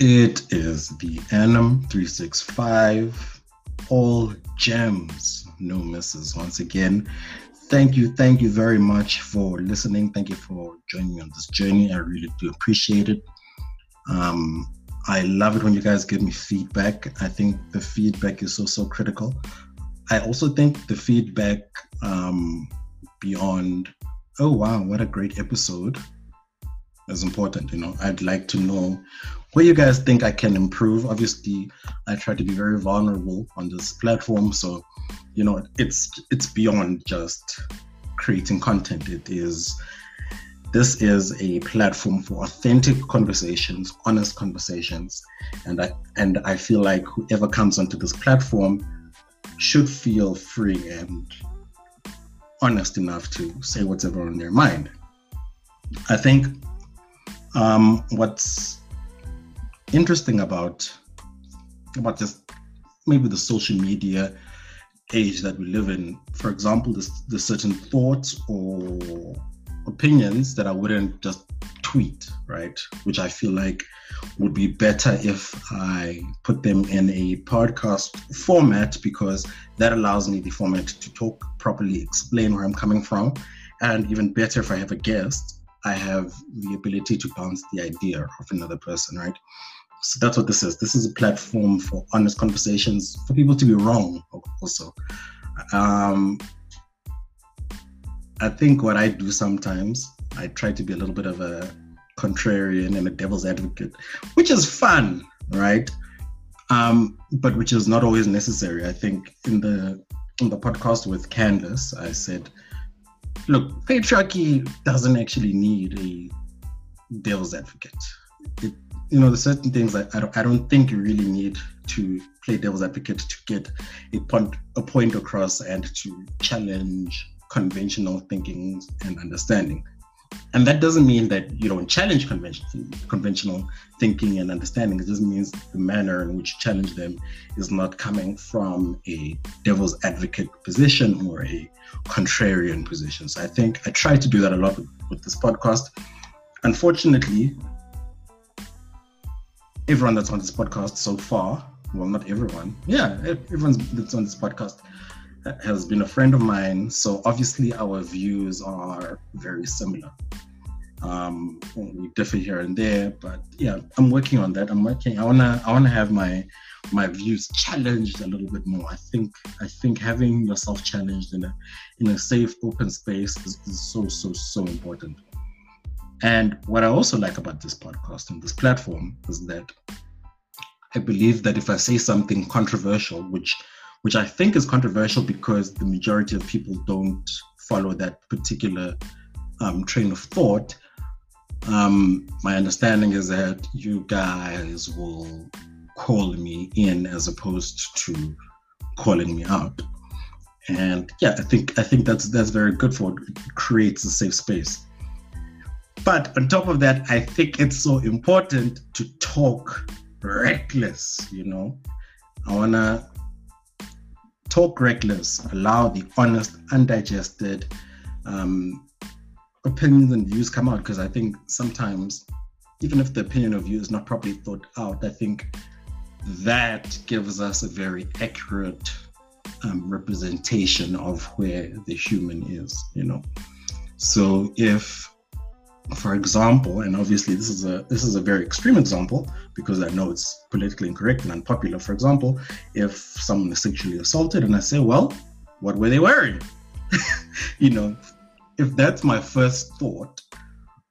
It is the Anim 365. All gems, no misses. Once again, thank you, thank you very much for listening. Thank you for joining me on this journey. I really do appreciate it. Um, I love it when you guys give me feedback. I think the feedback is so, so critical. I also think the feedback um, beyond, oh, wow, what a great episode, is important. You know, I'd like to know where you guys think I can improve. Obviously, I try to be very vulnerable on this platform, so you know, it's it's beyond just creating content. It is this is a platform for authentic conversations, honest conversations, and I and I feel like whoever comes onto this platform should feel free and honest enough to say whatever on their mind. I think um, what's interesting about about just maybe the social media age that we live in. For example, there's, there's certain thoughts or opinions that I wouldn't just tweet, right? Which I feel like would be better if I put them in a podcast format because that allows me the format to talk properly, explain where I'm coming from, and even better if I have a guest, I have the ability to bounce the idea of another person, right? So that's what this is. This is a platform for honest conversations, for people to be wrong also. Um, I think what I do sometimes, I try to be a little bit of a contrarian and a devil's advocate, which is fun, right? Um, but which is not always necessary. I think in the in the podcast with Candace, I said, look, patriarchy doesn't actually need a devil's advocate. It you know, there's certain things that I don't, I don't think you really need to play devil's advocate to get a point, a point across and to challenge conventional thinking and understanding. And that doesn't mean that you don't challenge convention, conventional thinking and understanding. It just means the manner in which you challenge them is not coming from a devil's advocate position or a contrarian position. So I think I try to do that a lot with, with this podcast. Unfortunately, everyone that's on this podcast so far, well, not everyone, yeah, everyone that's on this podcast has been a friend of mine. So obviously, our views are very similar. Um, we differ here and there, but yeah, I'm working on that. I'm working. I wanna, I wanna have my my views challenged a little bit more. I think, I think having yourself challenged in a in a safe, open space is, is so, so, so important. And what I also like about this podcast and this platform is that I believe that if I say something controversial, which which I think is controversial because the majority of people don't follow that particular um, train of thought, um, my understanding is that you guys will call me in as opposed to calling me out. And yeah, I think I think that's that's very good for it. it creates a safe space. But on top of that, I think it's so important to talk reckless, you know. I wanna talk reckless, allow the honest, undigested um, opinions and views come out because I think sometimes, even if the opinion of you is not properly thought out, I think that gives us a very accurate um, representation of where the human is, you know. So if for example, and obviously this is a this is a very extreme example because I know it's politically incorrect and unpopular. For example, if someone is sexually assaulted and I say, well, what were they wearing? you know, if that's my first thought,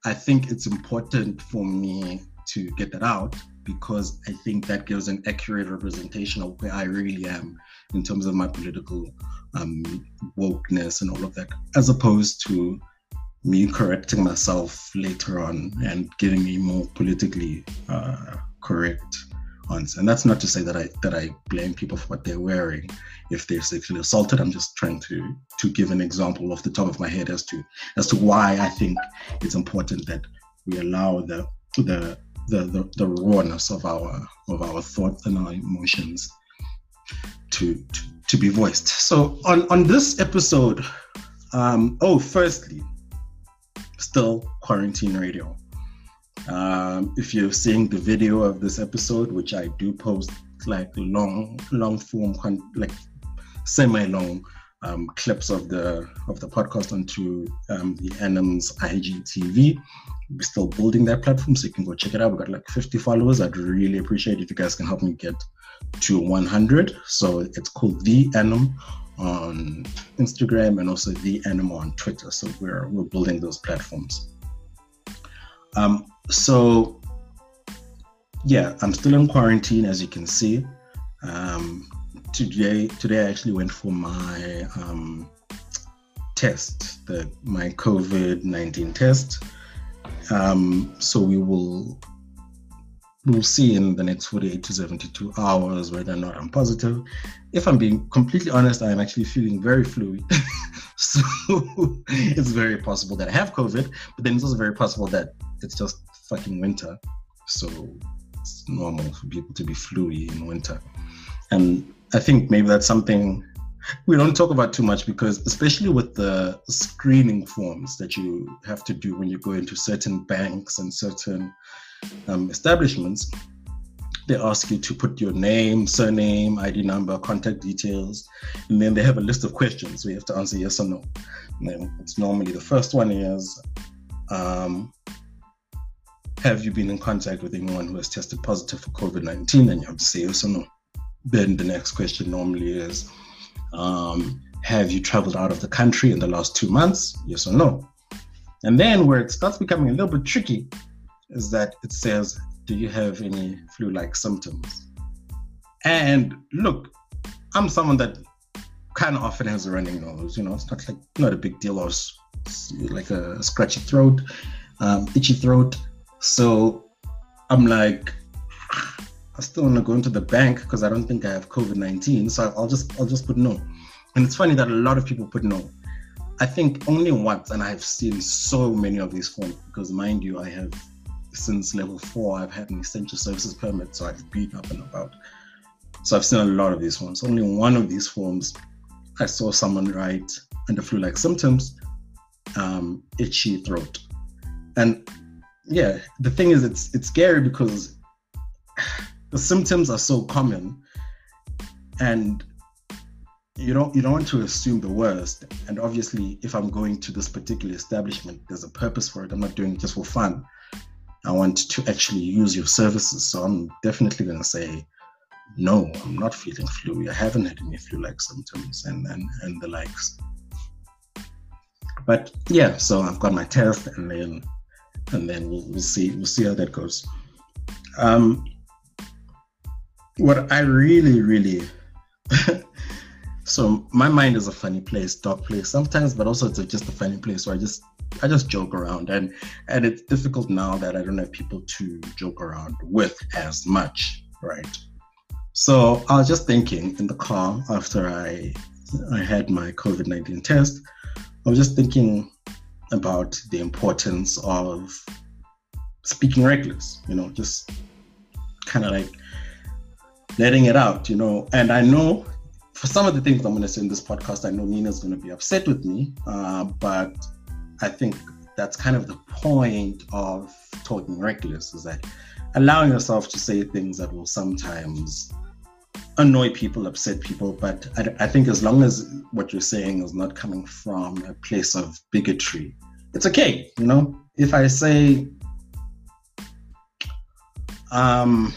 I think it's important for me to get that out because I think that gives an accurate representation of where I really am in terms of my political um, wokeness and all of that, as opposed to me correcting myself later on and giving a more politically uh, correct answer. And that's not to say that I that I blame people for what they're wearing if they're sexually assaulted. I'm just trying to to give an example off the top of my head as to as to why I think it's important that we allow the the the, the, the rawness of our of our thoughts and our emotions to, to to be voiced. So on on this episode, um, oh, firstly, still quarantine radio. Um, if you're seeing the video of this episode, which I do post like long, long form, like semi-long um, clips of the of the podcast onto um, the Anim's IGTV. We're still building that platform, so you can go check it out. We've got like 50 followers. I'd really appreciate if you guys can help me get to 100. So it's called The Anim on Instagram and also The Anim on Twitter. So we're we're building those platforms. Um, so yeah, I'm still in quarantine, as you can see. Um, today, today I actually went for my um, test, the my COVID nineteen test. Um, so we will we'll see in the next 48 to 72 hours whether or not I'm positive. If I'm being completely honest, I'm actually feeling very fluid. so it's very possible that I have COVID, but then it's also very possible that it's just fucking winter. So it's normal for people to be fluey in winter. And I think maybe that's something we don't talk about too much because, especially with the screening forms that you have to do when you go into certain banks and certain um, establishments, they ask you to put your name, surname, ID number, contact details, and then they have a list of questions. we have to answer yes or no. And it's normally the first one is um, have you been in contact with anyone who has tested positive for COVID 19? And you have to say yes or no. Then the next question normally is um, Have you traveled out of the country in the last two months? Yes or no. And then where it starts becoming a little bit tricky is that it says, Do you have any flu like symptoms? And look, I'm someone that kind of often has a running nose, you know, it's not like not a big deal or like a scratchy throat, um, itchy throat. So I'm like, I still want to go into the bank because I don't think I have COVID nineteen. So I'll just I'll just put no. And it's funny that a lot of people put no. I think only once, and I've seen so many of these forms because, mind you, I have since level four, I've had an essential services permit, so I've been up and about. So I've seen a lot of these forms. Only one of these forms, I saw someone write under flu-like symptoms, um, itchy throat, and yeah, the thing is, it's it's scary because the symptoms are so common, and you don't you don't want to assume the worst. And obviously, if I'm going to this particular establishment, there's a purpose for it. I'm not doing it just for fun. I want to actually use your services. So I'm definitely going to say, no, I'm not feeling flu. I haven't had any flu-like symptoms and, and, and the likes. But yeah, so I've got my test and then and then we'll, we'll see we'll see how that goes. Um, what I really, really so my mind is a funny place, dark place sometimes, but also it's just a funny place where I just I just joke around and and it's difficult now that I don't have people to joke around with as much, right? So I was just thinking in the car after I I had my COVID nineteen test, I was just thinking about the importance of speaking reckless, you know, just kind of like letting it out, you know. And I know for some of the things I'm going to say in this podcast, I know Nina's going to be upset with me, uh, but I think that's kind of the point of talking reckless is that allowing yourself to say things that will sometimes annoy people, upset people. But I, I, think as long as what you're saying is not coming from a place of bigotry, it's okay. You know, if I say, um,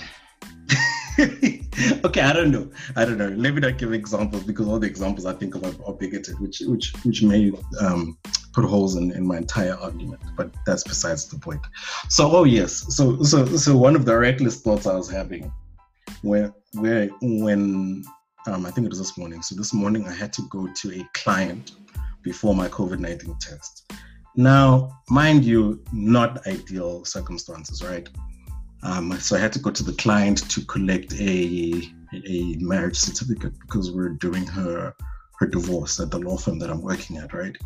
okay, I don't know. I don't know. Let me not give examples because all the examples I think of are, are bigoted, which which which may um, put holes in, in my entire argument. But that's besides the point. So, oh yes. So so so one of the reckless thoughts I was having, where where when um, I think it was this morning. So this morning I had to go to a client before my COVID nineteen test. Now, mind you, not ideal circumstances, right? Um, so I had to go to the client to collect a a marriage certificate because we're doing her her divorce at the law firm that I'm working at, right?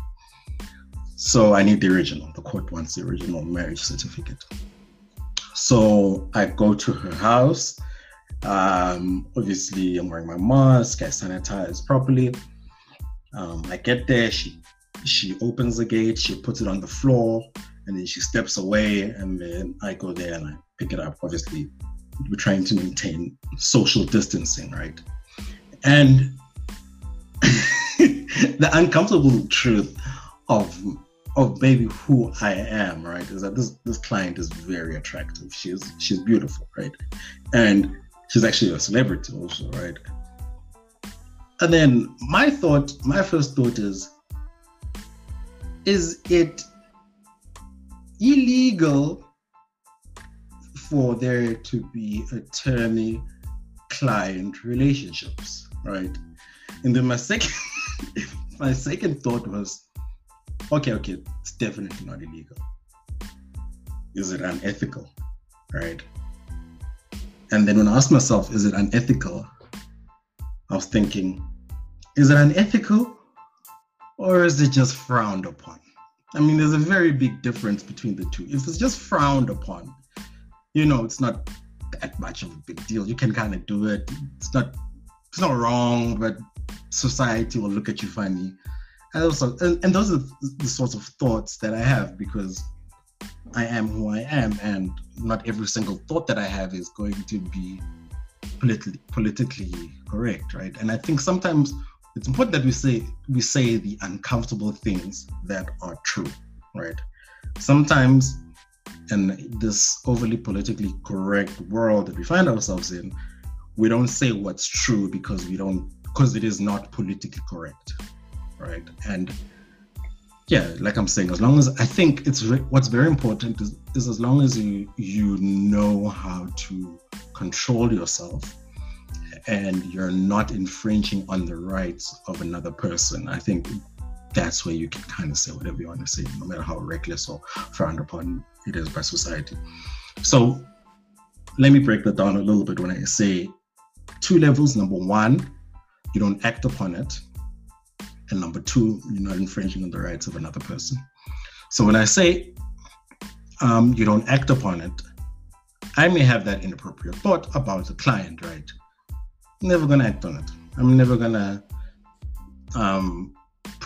So I need the original. The court wants the original marriage certificate. So I go to her house. Um, obviously, I'm wearing my mask. I sanitize properly. Um, I get there. She she opens the gate. She puts it on the floor and then she steps away, and then I go there and I pick it up. Obviously, we're trying to maintain social distancing, right? And the uncomfortable truth of of maybe who I am, right, is that this this client is very attractive. She's she's beautiful, right, and she's actually a celebrity also, right. And then my thought, my first thought is, is it illegal for there to be attorney client relationships, right? And then my second my second thought was, okay, okay, it's definitely not illegal. Is it unethical? Right? And then when I asked myself, is it unethical? I was thinking, is it unethical or is it just frowned upon? I mean, there's a very big difference between the two. If it's just frowned upon, you know, it's not that much of a big deal. You can kind of do it. It's not it's not wrong, but society will look at you funny. And also, and, and those are the sorts of thoughts that I have because I am who I am, and not every single thought that I have is going to be politically politically correct, right? And I think sometimes it's important that we say we say the uncomfortable things that are true, right? Sometimes in this overly politically correct world that we find ourselves in, we don't say what's true because we don't because it is not politically correct, right? And yeah, like I'm saying, as long as I think it's re- what's very important is, is as long as you you know how to control yourself and you're not infringing on the rights of another person. I think that's where you can kind of say whatever you want to say, no matter how reckless or frowned upon it is by society. So let me break that down a little bit when I say two levels. Number one, you don't act upon it. And number two, you're not infringing on the rights of another person. So when I say um, you don't act upon it, I may have that inappropriate thought about the client, right? never gonna act on it. I'm never gonna um,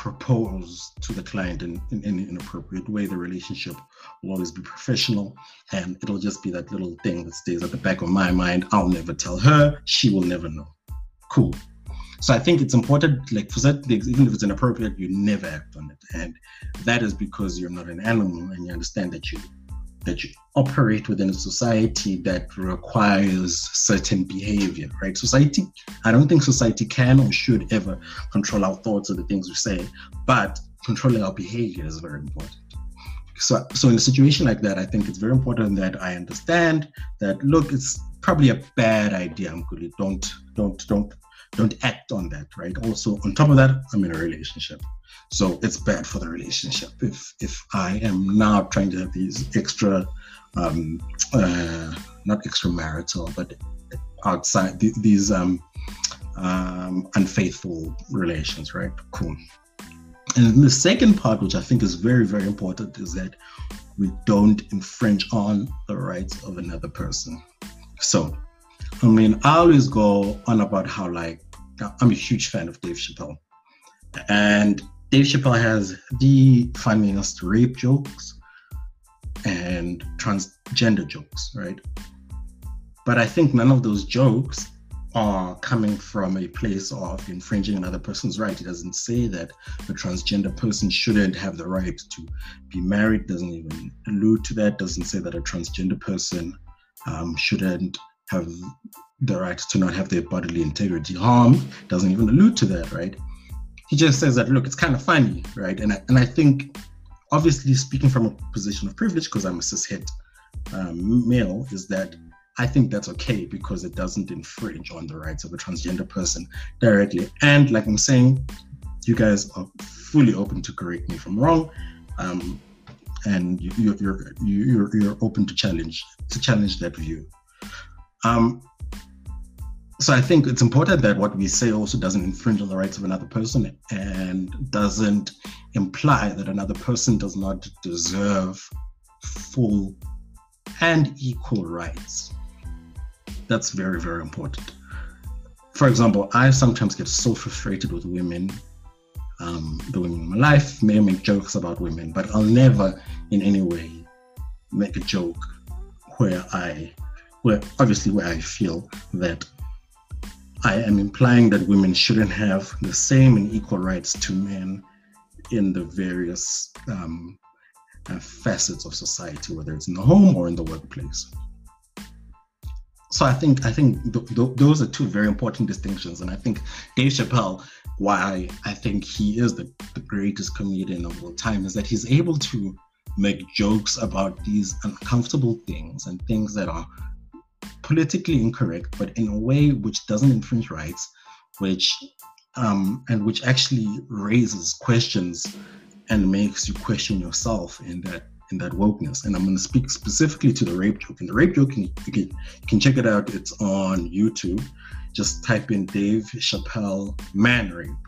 propose to the client in, in any inappropriate way. The relationship will always be professional, and it'll just be that little thing that stays at the back of my mind. I'll never tell her; she will never know. Cool. So I think it's important, like for certain things, even if it's inappropriate, you never act on it, and that is because you're not an animal, and you understand that you that you operate within a society that requires certain behavior, right? Society, I don't think society can or should ever control our thoughts or the things we say, but controlling our behavior is very important. So, so in a situation like that, I think it's very important that I understand that look, it's probably a bad idea, Mkuli. Don't, don't, don't, don't act on that, right? Also, on top of that, I'm in a relationship. So it's bad for the relationship if if I am now trying to have these extra, um, uh, not extramarital, but outside th- these um, um, unfaithful relations, right? Cool. And the second part, which I think is very very important, is that we don't infringe on the rights of another person. So, I mean, I always go on about how like I'm a huge fan of Dave Chappelle, and Dave Chappelle has the funniest rape jokes and transgender jokes, right? But I think none of those jokes are coming from a place of infringing another person's right. It doesn't say that a transgender person shouldn't have the right to be married, doesn't even allude to that, doesn't say that a transgender person um, shouldn't have the right to not have their bodily integrity harmed, doesn't even allude to that, right? he just says that look, it's kind of funny, right? And I, and I think, obviously, speaking from a position of privilege, because I'm a cishet um, male, is that I think that's okay because it doesn't infringe on the rights of a transgender person directly. And like I'm saying, you guys are fully open to correct me if I'm wrong, um, and you, you're, you're you're you're open to challenge to challenge that view. Um, so I think it's important that what we say also doesn't infringe on the rights of another person and doesn't imply that another person does not deserve full and equal rights. That's very, very important. For example, I sometimes get so frustrated with women um, the women in my life, may make jokes about women, but I'll never in any way make a joke where I, where obviously where I feel that I am implying that women shouldn't have the same and equal rights to men in the various um, uh, facets of society, whether it's in the home or in the workplace. So I think I think th- th- those are two very important distinctions, and I think Dave Chappelle, why I think he is the, the greatest comedian of all time, is that he's able to make jokes about these uncomfortable things and things that are politically incorrect, but in a way which doesn't infringe rights, which um, and which actually raises questions and makes you question yourself in that in that wokeness. And I'm going to speak specifically to the rape joke. And the rape joke, you can, you can check it out. It's on YouTube. Just type in Dave Chappelle man rape.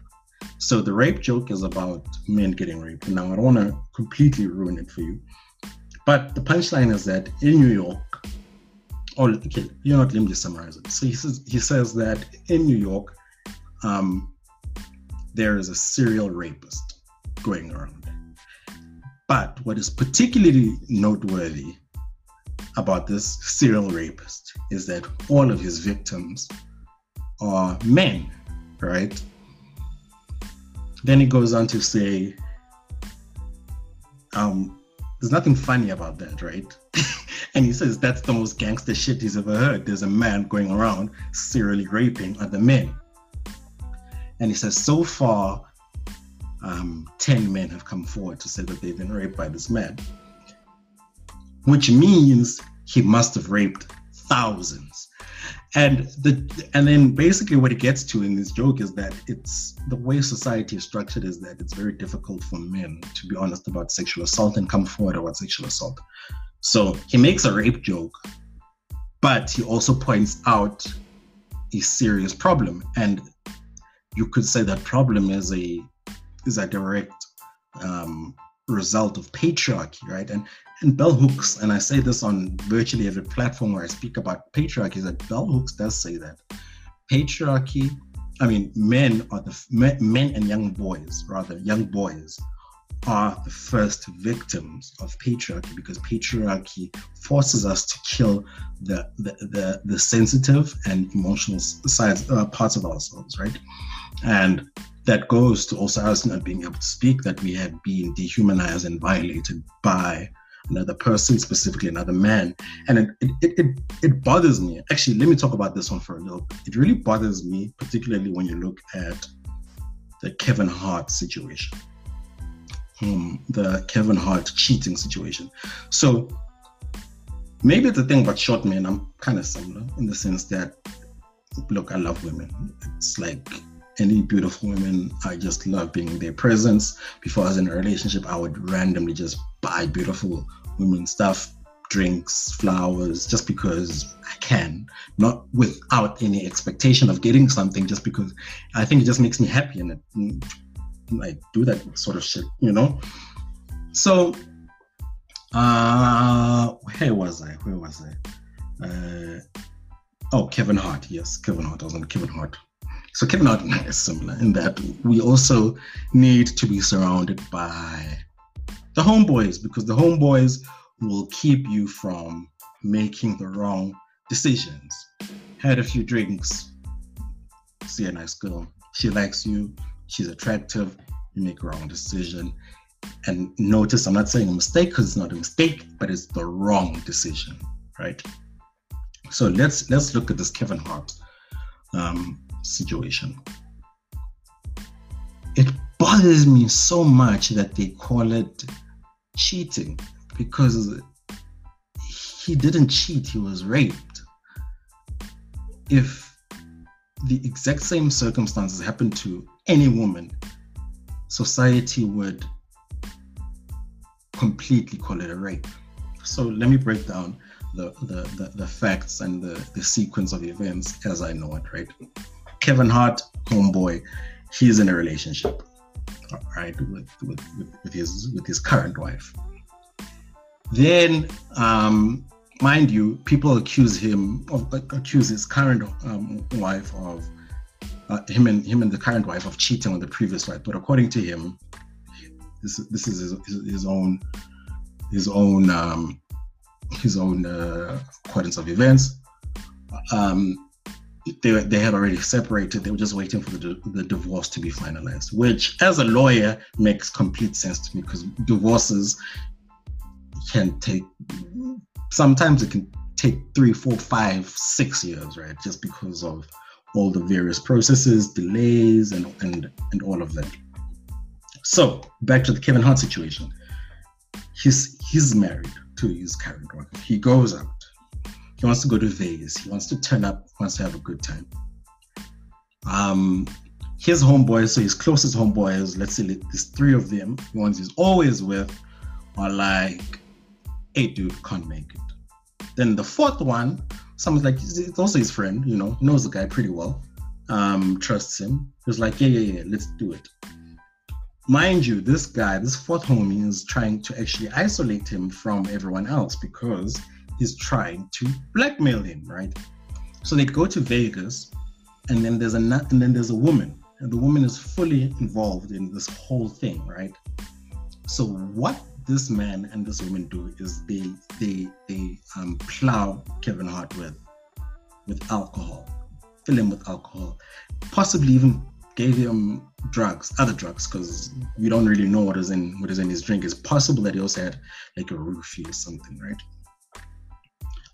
So the rape joke is about men getting raped. And now I don't want to completely ruin it for you, but the punchline is that in New York, oh, okay, you know what? Let me just summarize it. So he says he says that in New York, um, there is a serial rapist going around. But what is particularly noteworthy about this serial rapist is that all of his victims are men, right? Then he goes on to say, um, there's nothing funny about that, right? And he says that's the most gangster shit he's ever heard. There's a man going around serially raping other men. And he says, so far, um, 10 men have come forward to say that they've been raped by this man, which means he must have raped thousands. And the and then basically what it gets to in this joke is that it's the way society is structured is that it's very difficult for men to be honest about sexual assault and come forward about sexual assault. So he makes a rape joke, but he also points out a serious problem. And you could say that problem is a is a direct um, result of patriarchy, right? And and bell hooks, and I say this on virtually every platform where I speak about patriarchy, is that bell hooks does say that patriarchy. I mean, men are the men and young boys, rather young boys, are the first victims of patriarchy because patriarchy forces us to kill the the the, the sensitive and emotional sides uh, parts of ourselves, right? And that goes to also us not being able to speak, that we have been dehumanized and violated by another person, specifically another man. And it, it, it, it, bothers me. Actually, let me talk about this one for a little. It really bothers me, particularly when you look at the Kevin Hart situation, um, the Kevin Hart cheating situation. So maybe the thing about short men, I'm kind of similar in the sense that, look, I love women. It's like any beautiful women. I just love being in their presence. Before I was in a relationship, I would randomly just buy beautiful women stuff, drinks, flowers, just because I can, not without any expectation of getting something, just because I think it just makes me happy and it, like do that sort of shit, you know. So, uh, where was I? Where was I? Uh, oh, Kevin Hart. Yes, Kevin Hart. I was on Kevin Hart so Kevin Hart is similar in that we also need to be surrounded by the homeboys because the homeboys will keep you from making the wrong decisions. Had a few drinks, see a nice girl, she likes you, she's attractive, you make a wrong decision. And notice I'm not saying a mistake because it's not a mistake, but it's the wrong decision, right? So let's let's look at this Kevin Hart um, situation. It bothers me so much that they call it cheating because he didn't cheat, he was raped. If the exact same circumstances happened to any woman, society would completely call it a rape. So let me break down the, the, the, the facts and the, the sequence of events as I know it, right? Kevin Hart, homeboy, he's in a relationship, right, with, with, with his with his current wife. Then, um, mind you, people accuse him of accuse his current um, wife of uh, him and him and the current wife of cheating on the previous wife. But according to him, this this is his, his own his own um, his own uh, accordance of events. Um, they, they had already separated. They were just waiting for the, the divorce to be finalized, which, as a lawyer, makes complete sense to me because divorces can take sometimes it can take three, four, five, six years, right? Just because of all the various processes, delays, and and and all of that. So back to the Kevin Hart situation. He's he's married to his current wife. He goes out. He wants to go to Vegas. He wants to turn up. Wants to have a good time. Um, his homeboys, so his closest homeboys, let's say there's three of them, the ones he's always with, are like, "Hey, dude, can't make it." Then the fourth one, someone's like, it's also his friend, you know, knows the guy pretty well, um, trusts him. He's like, "Yeah, yeah, yeah, let's do it." mind you, this guy, this fourth homie, is trying to actually isolate him from everyone else because he's trying to blackmail him, right? So they go to Vegas, and then there's a and then there's a woman, and the woman is fully involved in this whole thing, right? So what this man and this woman do is they they they um, plow Kevin Hart with with alcohol, fill him with alcohol, possibly even gave him drugs, other drugs, because we don't really know what is in what is in his drink. It's possible that he also had like a roofie or something, right?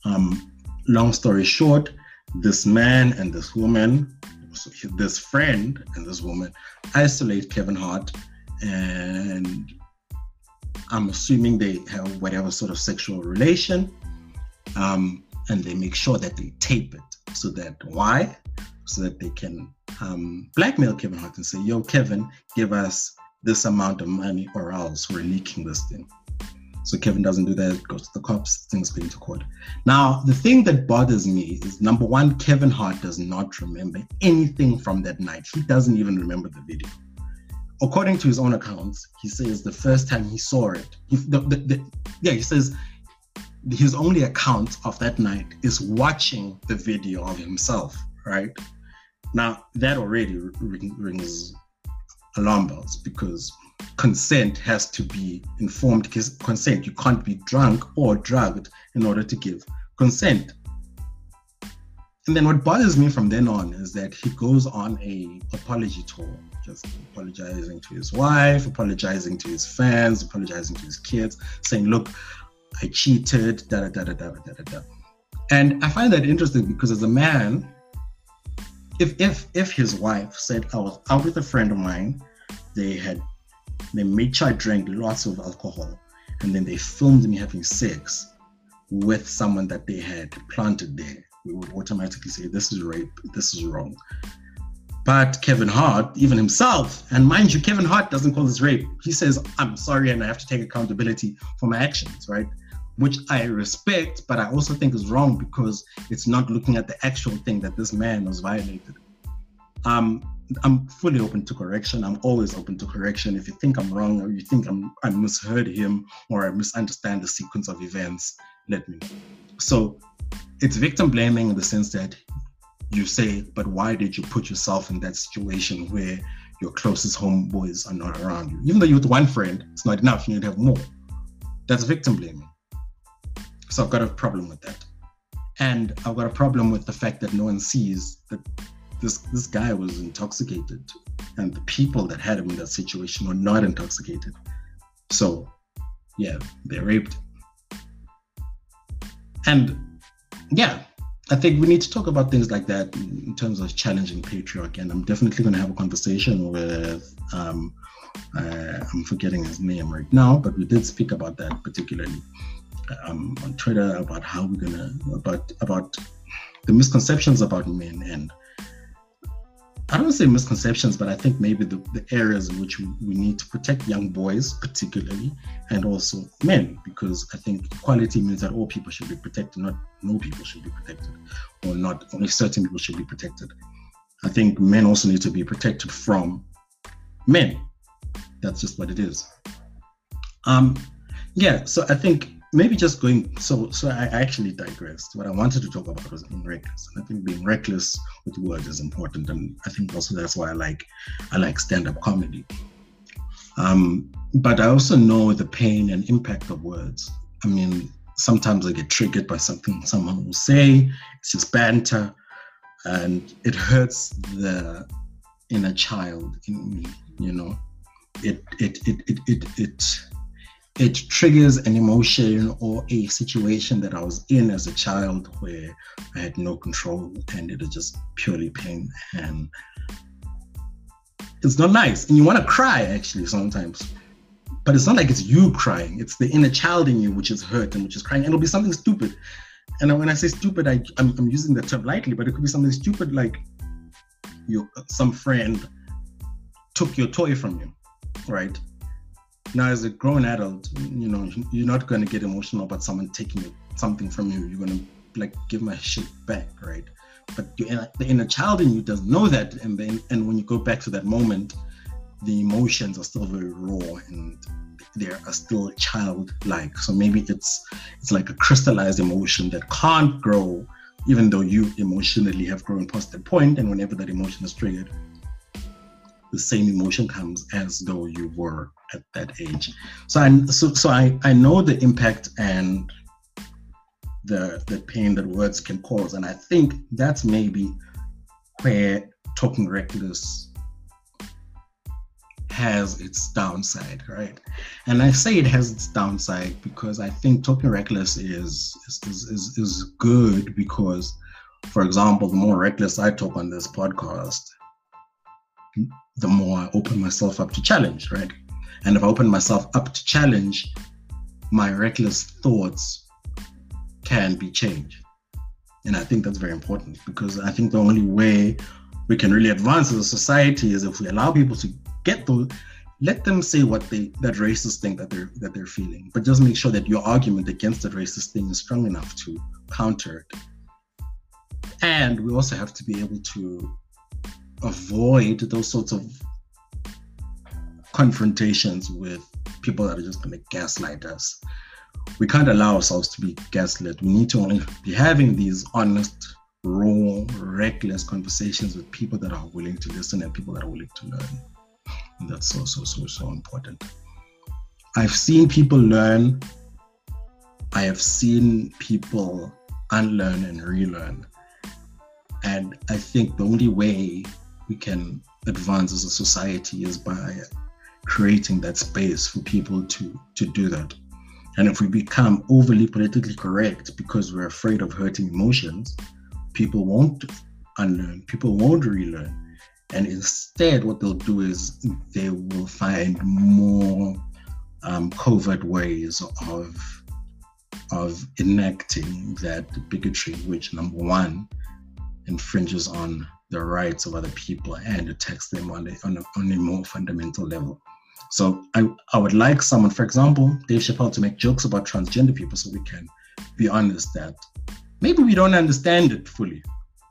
Um, long story short, this man and this woman, this friend and this woman, isolate Kevin Hart, and I'm assuming they have whatever sort of sexual relation, um, and they make sure that they tape it so that why, so that they can um, blackmail Kevin Hart and say, yo, Kevin, give us this amount of money or else we're leaking this thing. So Kevin doesn't do that, goes to the cops, things go into court. Now, the thing that bothers me is number one, Kevin Hart does not remember anything from that night. He doesn't even remember the video. According to his own accounts, he says the first time he saw it, he, the, the, the, yeah, he says his only account of that night is watching the video of himself, right? Now, that already rings alarm bells because consent has to be informed consent. You can't be drunk or drugged in order to give consent. And then what bothers me from then on is that he goes on a apology tour, just apologizing to his wife, apologizing to his fans, apologizing to his kids, saying, "Look, I cheated." Da da da da da da da. And I find that interesting because as a man, if if if his wife said I was out with a friend of mine, they had they made sure I drank lots of alcohol, and then they filmed me having sex with someone that they had planted there, we would automatically say this is rape, this is wrong. But Kevin Hart, even himself, and mind you, Kevin Hart doesn't call this rape. He says, I'm sorry and I have to take accountability for my actions, right? which I respect, but I also think is wrong because it's not looking at the actual thing that this man was violated. Um, I'm fully open to correction. I'm always open to correction. If you think I'm wrong or you think I'm I misheard him or I misunderstand the sequence of events, let me know. So it's victim blaming in the sense that you say, but why did you put yourself in that situation where your closest homeboys are not around you? Even though you're with one friend, it's not enough. You need to have more. That's victim blaming. So I've got a problem with that. And I've got a problem with the fact that no one sees that this this guy was intoxicated and the people that had him in that situation were not intoxicated. So yeah, they raped. And yeah, I think we need to talk about things like that in terms of challenging patriarchy. And I'm definitely going to have a conversation with, um, uh, I'm forgetting his name right now, but we did speak about that particularly um, on Twitter about how we're gonna about about the misconceptions about men and I don't say misconceptions, but I think maybe the, the areas in which we, we need to protect young boys, particularly, and also men, because I think equality means that all people should be protected, not no people should be protected, or not only certain people should be protected. I think men also need to be protected from men. That's just what it is. Um, yeah, so I think maybe just going so so I actually digressed. What I wanted to talk about was being reckless, and I think being reckless with words is important, and I think also that's why I like I like stand-up comedy. Um, but I also know the pain and impact of words. I mean, sometimes I get triggered by something someone will say. It's just banter, and it hurts the inner child in me. You know, it it it it it. it it triggers an emotion or a situation that I was in as a child where I had no control and it was just purely pain. And it's not nice. And you want to cry actually sometimes. But it's not like it's you crying, it's the inner child in you which is hurt and which is crying. And it'll be something stupid. And when I say stupid, I, I'm, I'm using the term lightly, but it could be something stupid like your some friend took your toy from you, right? Now, as a grown adult, you know, you're not going to get emotional about someone taking something from you. You're going to like give my shit back, right? But the inner child in you doesn't know that, and then and when you go back to that moment, the emotions are still very raw and they are still childlike. So maybe it's it's like a crystallized emotion that can't grow, even though you emotionally have grown past that point. And whenever that emotion is triggered, the same emotion comes as though you were at that age. So I so so I, I know the impact and the the pain that words can cause. And I think that's maybe where talking reckless has its downside, right? And I say it has its downside because I think talking reckless is is, is, is good because, for example, the more reckless I talk on this podcast, the more I open myself up to challenge, right? And if I open myself up to challenge, my reckless thoughts can be changed. And I think that's very important because I think the only way we can really advance as a society is if we allow people to get those let them say what they that racist thing that they're that they're feeling but just make sure that your argument against that racist thing is strong enough to counter it and we also have to be able to avoid those sorts of confrontations with people that are just going to gaslight us. We can't allow ourselves to be gaslit. We need to only be having these honest, raw, reckless conversations with people that are willing to listen and people that are willing to learn. And that's so, so, so, so important. I've seen people learn. I have seen people unlearn and relearn. And I think the only way we can advance as a society is by creating that space for people to to do that. And if we become overly politically correct because we're afraid of hurting emotions, people won't unlearn, people won't relearn. And instead, what they'll do is they will find more um, covert ways of of enacting that bigotry, which number one infringes on the rights of other people and attacks them on a, on a, on a more fundamental level. So I, I would like someone, for example, Dave Chappelle, to make jokes about transgender people so we can be honest that maybe we don't understand it fully,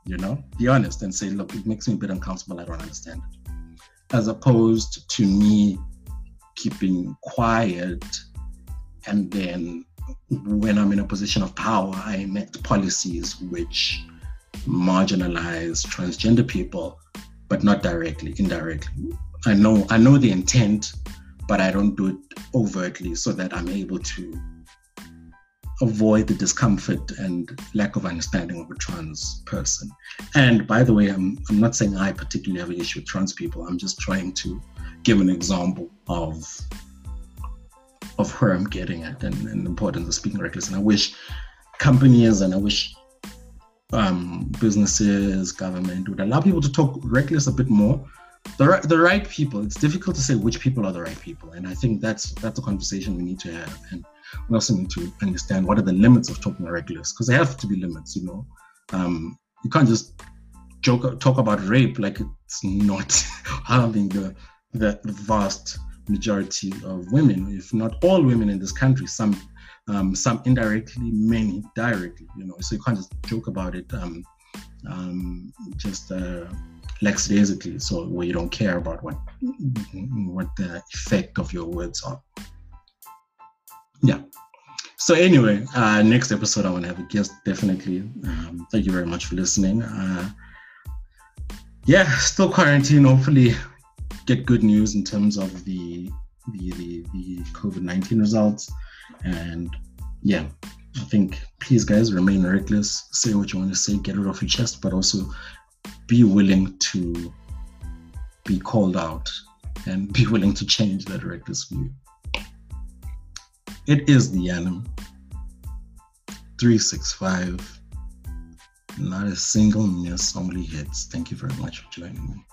you know, be honest and say, look, it makes me a bit uncomfortable. I don't understand it. As opposed to me keeping quiet and then when I'm in a position of power, I enact policies which marginalize transgender people, but not directly, indirectly. I know I know the intent, but I don't do it overtly so that I'm able to avoid the discomfort and lack of understanding of a trans person. And by the way, I'm I'm not saying I particularly have an issue with trans people. I'm just trying to give an example of of where I'm getting at and, and the importance of speaking reckless. And I wish companies and I wish um, businesses, government would allow people to talk reckless a bit more. The, the right people, it's difficult to say which people are the right people. And I think that's that's a conversation we need to have. And we also need to understand what are the limits of talking reckless, because there have to be limits, you know. Um, you can't just joke talk about rape like it's not having the, the vast majority of women, if not all women in this country, some um, some indirectly, many directly. You know, so you can't just joke about it um, um, just uh, lackadaisically. So where you don't care about what what the effect of your words are. Yeah. so anyway, uh, next episode I want to have a guest definitely. Um, thank you very much for listening. Uh, yeah, still quarantine. Hopefully, get good news in terms of the the the, the COVID nineteen results, and yeah, I think please guys remain reckless. Say what you want to say, get it off your chest, but also be willing to be called out and be willing to change that reckless view. It is the Yanam 365. Not a single miss, only hits. Thank you very much for joining me.